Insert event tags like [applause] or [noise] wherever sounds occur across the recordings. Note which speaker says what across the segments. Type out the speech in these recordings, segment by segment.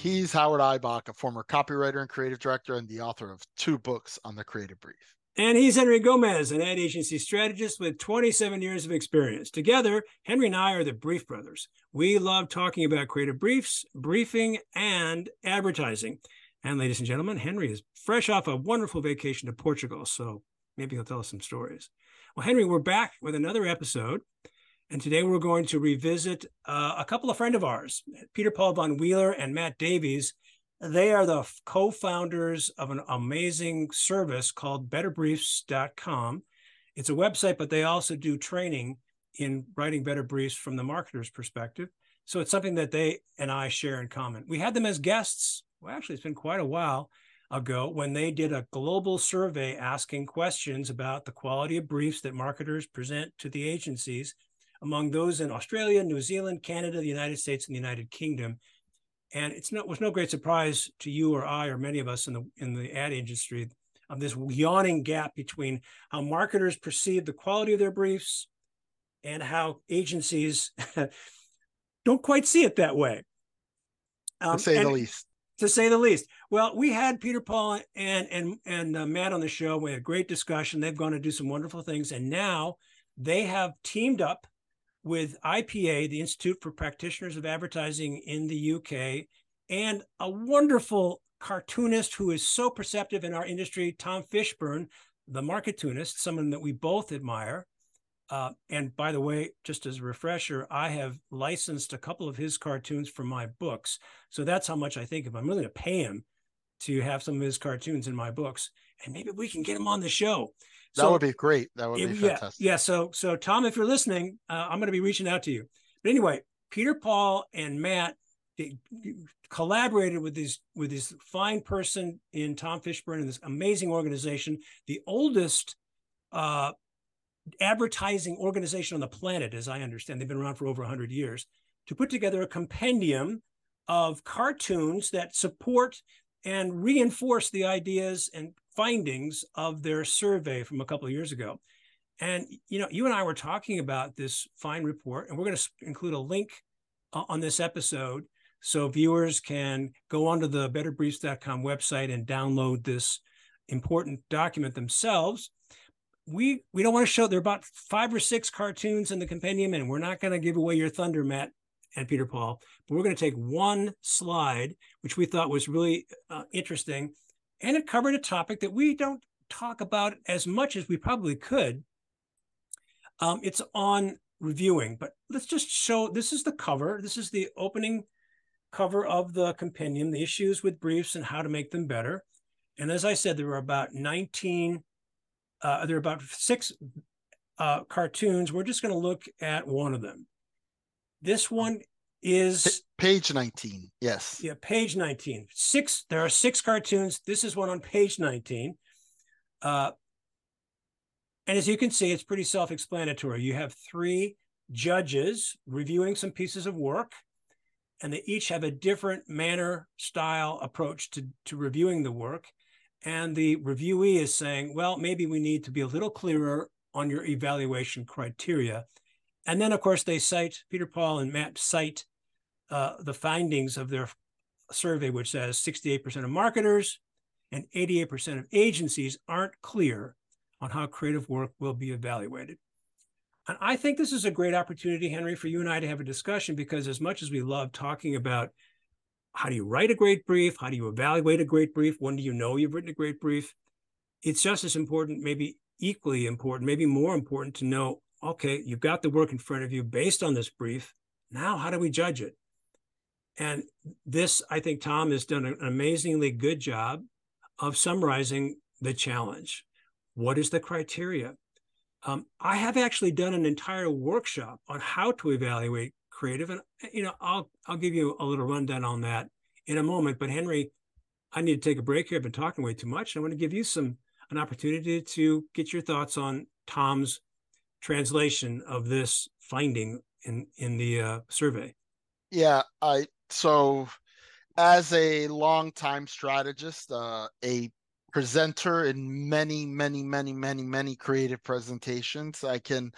Speaker 1: He's Howard Ibach, a former copywriter and creative director, and the author of two books on the creative brief.
Speaker 2: And he's Henry Gomez, an ad agency strategist with 27 years of experience. Together, Henry and I are the Brief Brothers. We love talking about creative briefs, briefing, and advertising. And ladies and gentlemen, Henry is fresh off a wonderful vacation to Portugal, so maybe he'll tell us some stories. Well, Henry, we're back with another episode. And today we're going to revisit uh, a couple of friend of ours, Pieter-Paul von Weiler and Matt Davies. They are the co-founders of an amazing service called betterbriefs.com. It's a website, but they also do training in writing better briefs from the marketer's perspective. So it's something that they and I share in common. We had them as guests. Well, actually, it's been quite a while ago when they did a global survey asking questions about the quality of briefs that marketers present to the agencies among those in Australia, New Zealand, Canada, the United States, and the United Kingdom. And it's no, was no great surprise to you or I or many of us in the in the ad industry of this yawning gap between how marketers perceive the quality of their briefs and how agencies [laughs] don't quite see it that way.
Speaker 1: Um, to say the least.
Speaker 2: To say the least. Well, we had Pieter-Paul and and and uh, Matt on the show. We had a great discussion. They've gone to do some wonderful things, and now they have teamed up with IPA, the Institute for Practitioners of Advertising in the UK, and a wonderful cartoonist who is so perceptive in our industry, Tom Fishburne, the Marketoonist, someone that we both admire. Uh, and by the way, just as a refresher, I have licensed a couple of his cartoons for my books. So that's how much I think of. I'm willing to pay him to have some of his cartoons in my books, and maybe we can get him on the show.
Speaker 1: That so, would be great. That would be fantastic.
Speaker 2: Yeah, yeah. So, so Tom, if you're listening, uh, I'm going to be reaching out to you. But anyway, Pieter-Paul and Matt collaborated with this with this fine person in Tom Fishburne and this amazing organization, the oldest uh, advertising organization on the planet, as I understand. They've been around for over 100 years, to put together a compendium of cartoons that support and reinforce the ideas and findings of their survey from a couple of years ago. And you know, you and I were talking about this fine report, and we're going to include a link uh, on this episode so viewers can go onto the betterbriefs.com website and download this important document themselves. We we don't want to show there are about five or six cartoons in the compendium, and we're not going to give away your thunder, Matt and Pieter-Paul. But we're going to take one slide, which we thought was really uh, interesting, and it covered a topic that we don't talk about as much as we probably could. Um, it's on reviewing, but let's just show this is the cover. This is the opening cover of the compendium, the issues with briefs and how to make them better. And as I said, there were about 19, uh, there are about six uh, cartoons. We're just going to look at one of them. This one is
Speaker 1: page 19 yes.
Speaker 2: Yeah page 19 six there are six cartoons. This is one on page 19 uh, and as you can see it's pretty self-explanatory. You have three judges reviewing some pieces of work and they each have a different manner style approach to, to reviewing the work. And the reviewee is saying well maybe we need to be a little clearer on your evaluation criteria. And then of course they cite peter paul and matt cite uh, the findings of their survey, which says 68% of marketers and 88% of agencies aren't clear on how creative work will be evaluated. And I think this is a great opportunity, Henry, for you and I to have a discussion because as much as we love talking about how do you write a great brief, how do you evaluate a great brief, when do you know you've written a great brief, it's just as important, maybe equally important, maybe more important to know, okay, you've got the work in front of you based on this brief. Now, how do we judge it? And this, I think Tom has done an amazingly good job of summarizing the challenge. What is the criteria? Um, I have actually done an entire workshop on how to evaluate creative, and you know, I'll I'll give you a little rundown on that in a moment. But Henry, I need to take a break here. I've been talking way too much. I want to give you some an opportunity to get your thoughts on Tom's translation of this finding in in the uh, survey.
Speaker 1: Yeah, I so as a longtime strategist, uh, a presenter in many, many, many, many, many creative presentations, I can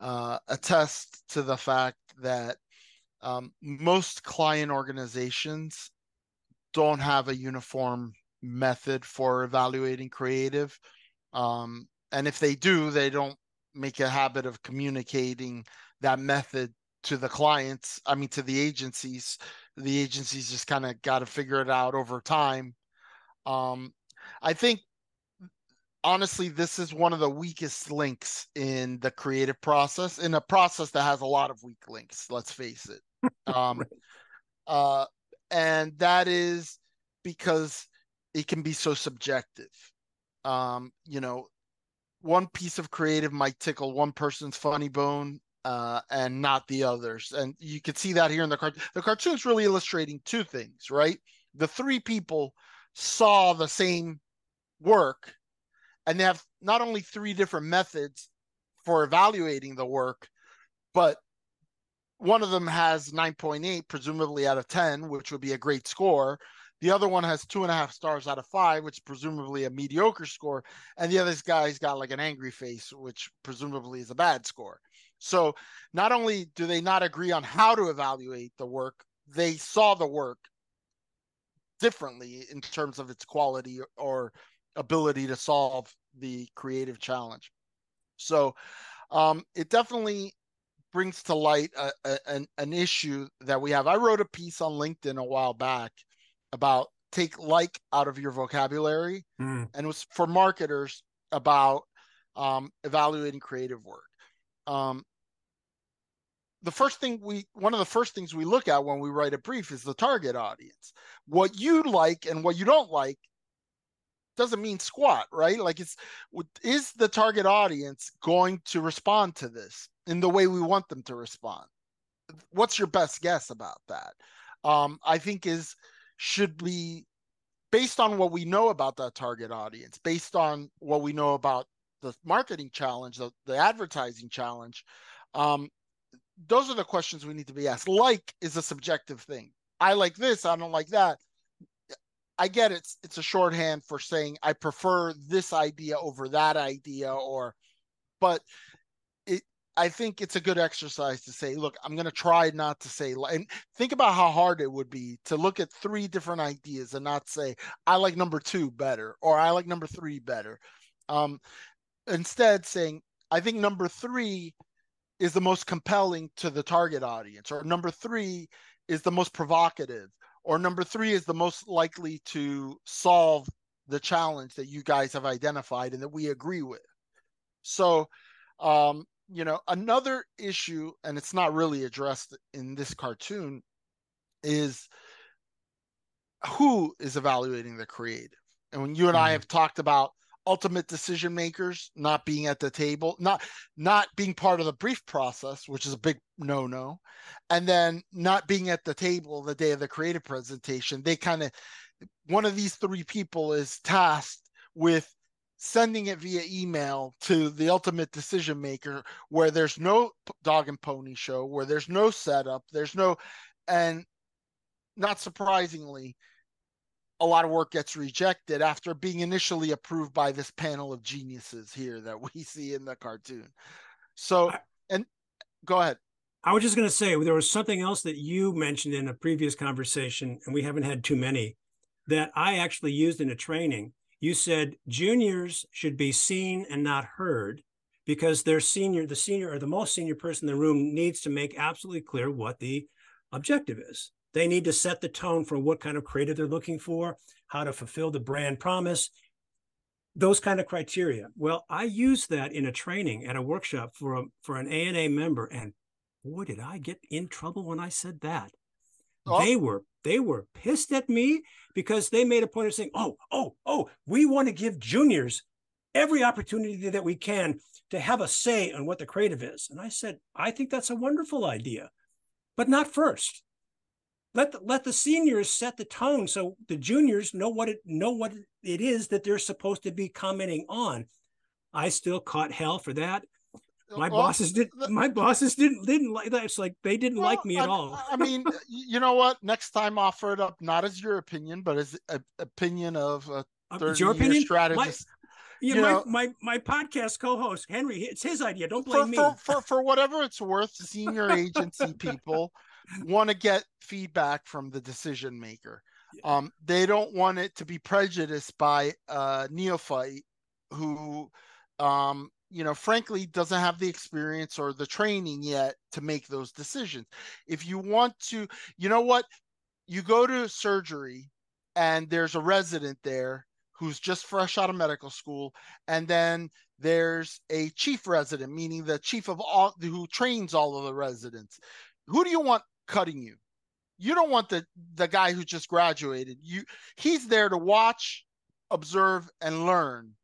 Speaker 1: uh, attest to the fact that um, most client organizations don't have a uniform method for evaluating creative. Um, and if they do, they don't make a habit of communicating that method to the clients. I mean, to the agencies. The agencies just kind of got to figure it out over time. Um, I think honestly, this is one of the weakest links in the creative process, in a process that has a lot of weak links. Let's face it. [laughs] Um, right. uh, and that is because it can be so subjective. Um, you know, one piece of creative might tickle one person's funny bone uh, and not the others. And you can see that here in the cartoon. The cartoon's really illustrating two things, right? The three people saw the same work and they have not only three different methods for evaluating the work, but one of them has 9.8, presumably out of 10, which would be a great score. The other one has two and a half stars out of five, which is presumably a mediocre score. And the other guy's got like an angry face, which presumably is a bad score. So not only do they not agree on how to evaluate the work, they saw the work differently in terms of its quality or ability to solve the creative challenge. So um, it definitely brings to light a, a, an, an issue that we have. I wrote a piece on LinkedIn a while back about take like out of your vocabulary, mm. and it was for marketers about um, evaluating creative work. Um, the first thing we one of the first things we look at when we write a brief is the target audience. What you like and what you don't like doesn't mean squat, right? Like it's is the target audience going to respond to this in the way we want them to respond? What's your best guess about that? Um, I think is should be based on what we know about that target audience, based on what we know about the marketing challenge, the, the advertising challenge. Um, those are the questions we need to be asked. Like is a subjective thing. I like this, I don't like that. I get it's it's a shorthand for saying I prefer this idea over that idea or but it I think it's a good exercise to say look I'm going to try not to say and think about how hard it would be to look at three different ideas and not say I like number 2 better or I like number 3 better um instead saying I think number 3 is the most compelling to the target audience or number 3 is the most provocative or number three is the most likely to solve the challenge that you guys have identified and that we agree with. So, um, you know, another issue, and it's not really addressed in this cartoon, is who is evaluating the creative. And when you and mm-hmm. I have talked about ultimate decision makers not being at the table not not being part of the brief process which is a big no no and then not being at the table the day of the creative presentation they kind of one of these three people is tasked with sending it via email to the ultimate decision maker where there's no dog and pony show where there's no setup there's no and not surprisingly a lot of work gets rejected after being initially approved by this panel of geniuses here that we [laughs] see in the cartoon. So, and go ahead.
Speaker 2: I was just going to say there was something else that you mentioned in a previous conversation, and we haven't had too many that I actually used in a training. You said juniors should be seen and not heard because their senior, the senior or the most senior person in the room needs to make absolutely clear what the objective is. They need to set the tone for what kind of creative they're looking for, how to fulfill the brand promise, those kind of criteria. Well, I used that in a training at a workshop for a, for an ANA member, and boy, did I get in trouble when I said that. Oh. They were they were pissed at me because they made a point of saying, "Oh, oh, oh, we want to give juniors every opportunity that we can to have a say on what the creative is." And I said, "I think that's a wonderful idea, but not first let the, let the seniors set the tone so the juniors know what it know what it is that they're supposed to be commenting on. I still caught hell for that. My well, bosses did. The, my bosses didn't didn't like that. It's like they didn't well, like me at
Speaker 1: I,
Speaker 2: all.
Speaker 1: I mean, [laughs] you know what? Next time, offer it up not as your opinion, but as an opinion of a uh, thirty your opinion? strategist.
Speaker 2: My, yeah, you my, know, my my podcast co-host Henry, it's his idea. Don't blame
Speaker 1: for,
Speaker 2: me.
Speaker 1: For, for for whatever it's worth, senior agency people want to get feedback from the decision maker. Um, they don't want it to be prejudiced by a neophyte who, um, you know, frankly, doesn't have the experience or the training yet to make those decisions. If you want to, you know what, you go to surgery and there's a resident there who's just fresh out of medical school, and then there's a chief resident, meaning the chief of all who trains all of the residents. Who do you want cutting you? You don't want the the guy who just graduated. You he's there to watch, observe, and learn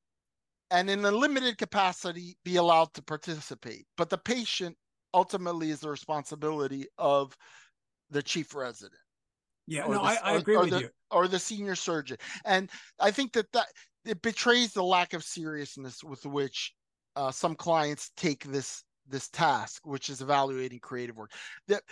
Speaker 1: and in a limited capacity be allowed to participate. But the patient ultimately is the responsibility of the chief resident.
Speaker 2: Yeah, no, the, I, I, agree or, with
Speaker 1: the,
Speaker 2: you.
Speaker 1: Or the senior surgeon, and I think that that it betrays the lack of seriousness with which uh, some clients take this this task, which is evaluating creative work. That,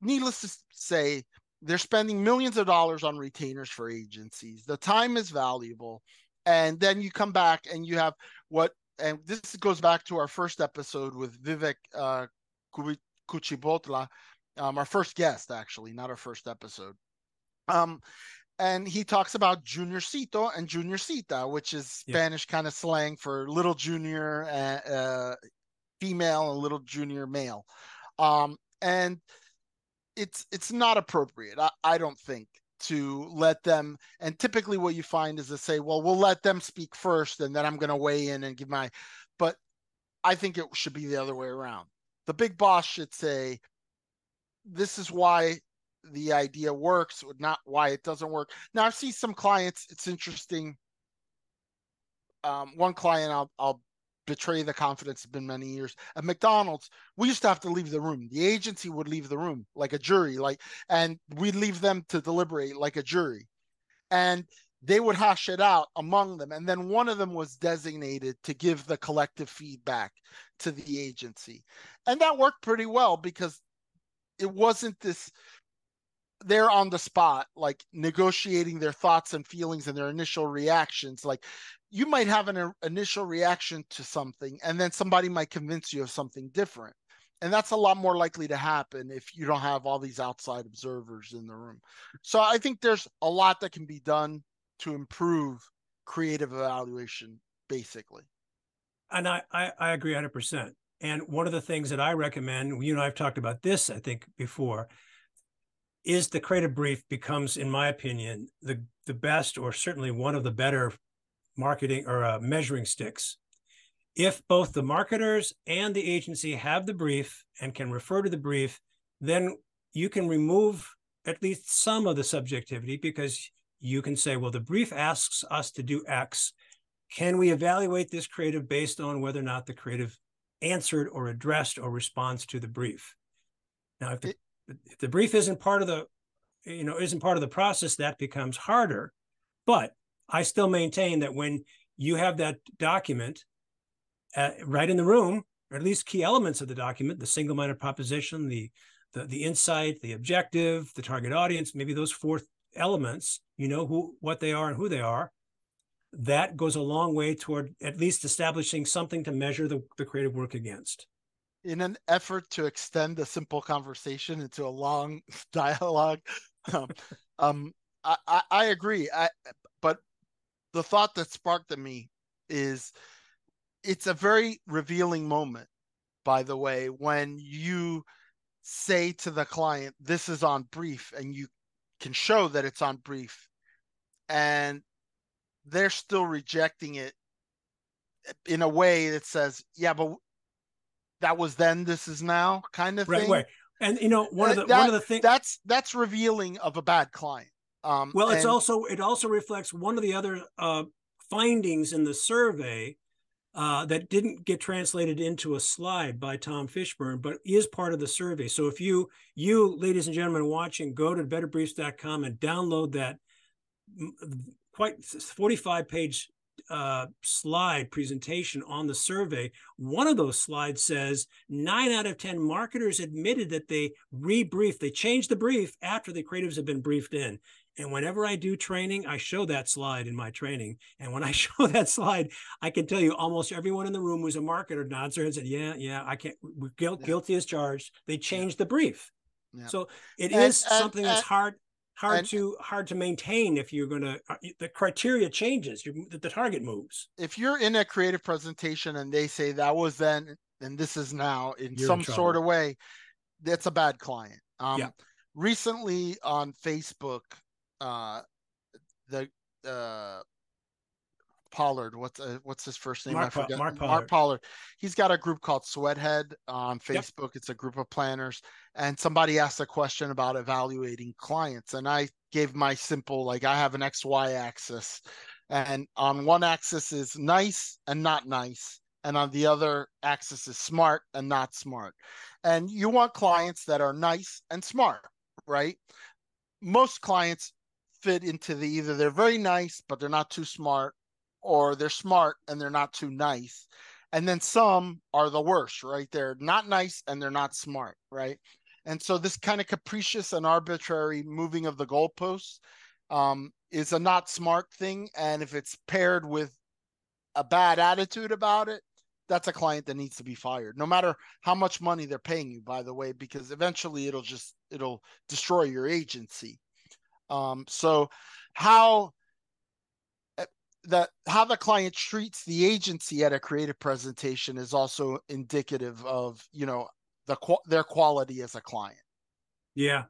Speaker 1: needless to say, they're spending millions of dollars on retainers for agencies. The time is valuable and then you come back and you have what and this goes back to our first episode with Vivek uh, Kuchibhotla, um, our first guest actually, not our first episode. Um, and he talks about juniorcito and juniorcita, which is Spanish yeah. kind of slang for little junior uh, uh, female and little junior male. Um, and it's it's not appropriate, I, I don't think, to let them and typically what you find is to say well we'll let them speak first and then i'm going to weigh in and give my but i think it should be the other way around. The big boss should say this is why the idea works not why it doesn't work. Now i see some clients it's interesting. Um, one client I'll, I'll betray the confidence. It's been many years at McDonald's. We used to have to leave the room. The agency would leave the room like a jury, like, and we'd leave them to deliberate like a jury, and they would hash it out among them. And then one of them was designated to give the collective feedback to the agency, and that worked pretty well because it wasn't this they're on the spot like negotiating their thoughts and feelings and their initial reactions like you might have an initial reaction to something and then somebody might convince you of something different. And that's a lot more likely to happen if you don't have all these outside observers in the room. So i think there's a lot that can be done to improve creative evaluation basically.
Speaker 2: And i i, I agree 100% and one of the things that i recommend you know i've talked about this i think before is the creative brief becomes in my opinion the the best or certainly one of the better marketing or uh, measuring sticks. If both the marketers and the agency have the brief and can refer to the brief, then you can remove at least some of the subjectivity because you can say, well, the brief asks us to do X. Can we evaluate this creative based on whether or not the creative answered or addressed or responds to the brief? Now, if the, if the brief isn't part of the, you know, isn't part of the process, that becomes harder. But I still maintain that when you have that document uh, right in the room, or at least key elements of the document, the single-minded proposition, the, the the insight, the objective, the target audience, maybe those four elements, you know who what they are and who they are. That goes a long way toward at least establishing something to measure the, the creative work against.
Speaker 1: In an effort to extend a simple conversation into a long [laughs] dialogue, [laughs] um, um, I, I, I agree. I, the thought that sparked in me is it's a very revealing moment by the way when you say to the client this is on brief and you can show that it's on brief and they're still rejecting it in a way that says yeah but that was then this is now kind of
Speaker 2: right,
Speaker 1: thing
Speaker 2: right. and you know one of uh, the that, one of the things
Speaker 1: that's that's revealing of a bad client
Speaker 2: um, well, it's and, also it also reflects one of the other uh, findings in the survey uh, that didn't get translated into a slide by Tom Fishburne, but is part of the survey. So if you you ladies and gentlemen watching, go to betterbriefs.com and download that quite 45 page uh, slide presentation on the survey, one of those slides says nine out of 10 marketers admitted that they rebriefed, they changed the brief after the creatives have been briefed in. And whenever I do training, I show that slide in my training. And when I [laughs] show that slide, I can tell you almost everyone in the room who's a marketer nods their head and said, Yeah, yeah, I can't, we're guilty, yeah. guilty as charged. They changed yeah. the brief. Yeah. So it and, is uh, something and, that's hard hard
Speaker 1: And-
Speaker 2: to hard to maintain if you're going to uh, the criteria changes you the, the target moves
Speaker 1: if you're in a creative presentation and they say that was then and this is now in
Speaker 2: You're
Speaker 1: some
Speaker 2: trouble.
Speaker 1: sort of way, that's a bad client. Um. Recently on Facebook, uh, the uh, Pollard, what's uh, what's his first name?
Speaker 2: Mark
Speaker 1: I forget.
Speaker 2: Mark
Speaker 1: Mark Pollard. He's got a group called Sweathead on
Speaker 2: Yep.
Speaker 1: Facebook. It's a group of planners, and somebody asked a question about evaluating clients, and I gave my simple like I have an X Y axis, and on one axis is nice and not nice, and on the other axis is smart and not smart, and you want clients that are nice and smart, right? Most clients fit into the either they're very nice but they're not too smart or they're smart and they're not too nice. And then some are the worst, right? They're not nice and they're not smart, right? And so this kind of capricious and arbitrary moving of the goalposts um, is a not smart thing. And if it's paired with a bad attitude about it, that's a client that needs to be fired, no matter how much money they're paying you, by the way, because eventually it'll just it'll destroy your agency. Um, so how uh, that how the client treats the agency at a creative presentation is also indicative of you know the their quality as a client.
Speaker 2: yeah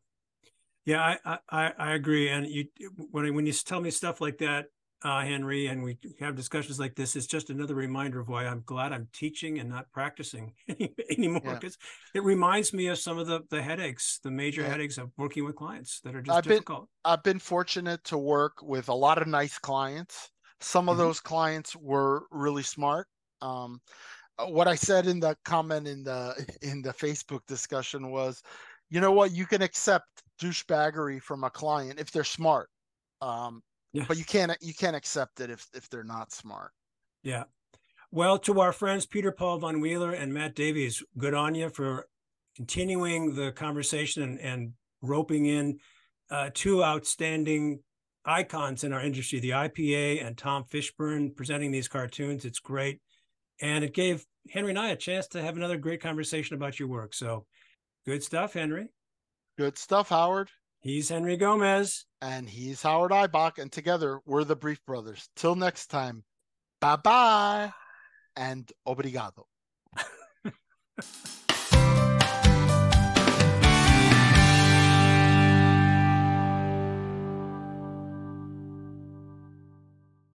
Speaker 2: yeah I, I i agree and you when when you tell me stuff like that uh henry and we have discussions like this it's just another reminder of why i'm glad i'm teaching and not practicing [laughs] anymore
Speaker 1: Yeah.
Speaker 2: because it reminds me of some of the the headaches the major
Speaker 1: Yeah.
Speaker 2: headaches of working with clients that are just
Speaker 1: I've been-
Speaker 2: difficult
Speaker 1: I've been fortunate to work with a lot of nice clients. Some of
Speaker 2: Mhm.
Speaker 1: those clients were really smart. Um, uh, what I said in the comment in the [laughs] in the Facebook discussion was, you know what, you can accept douchebaggery from a client if they're smart, um,
Speaker 2: yeah
Speaker 1: but you can't you can't accept it if if they're not smart.
Speaker 2: Yeah. Well, to our friends Pieter-Paul Von Weiler and Matt Davies, good on you for continuing the conversation and, and roping in uh, two outstanding icons in our industry, the IPA and Tom Fishburne presenting these cartoons. It's great. And it gave Henry and I a chance to have another great conversation about your work. So good stuff, Henry.
Speaker 1: Good stuff, Howard.
Speaker 2: He's Henry Gomez.
Speaker 1: And he's Howard Ibach, and together we're the Brief Brothers. Till next time, bye bye and obrigado. [laughs]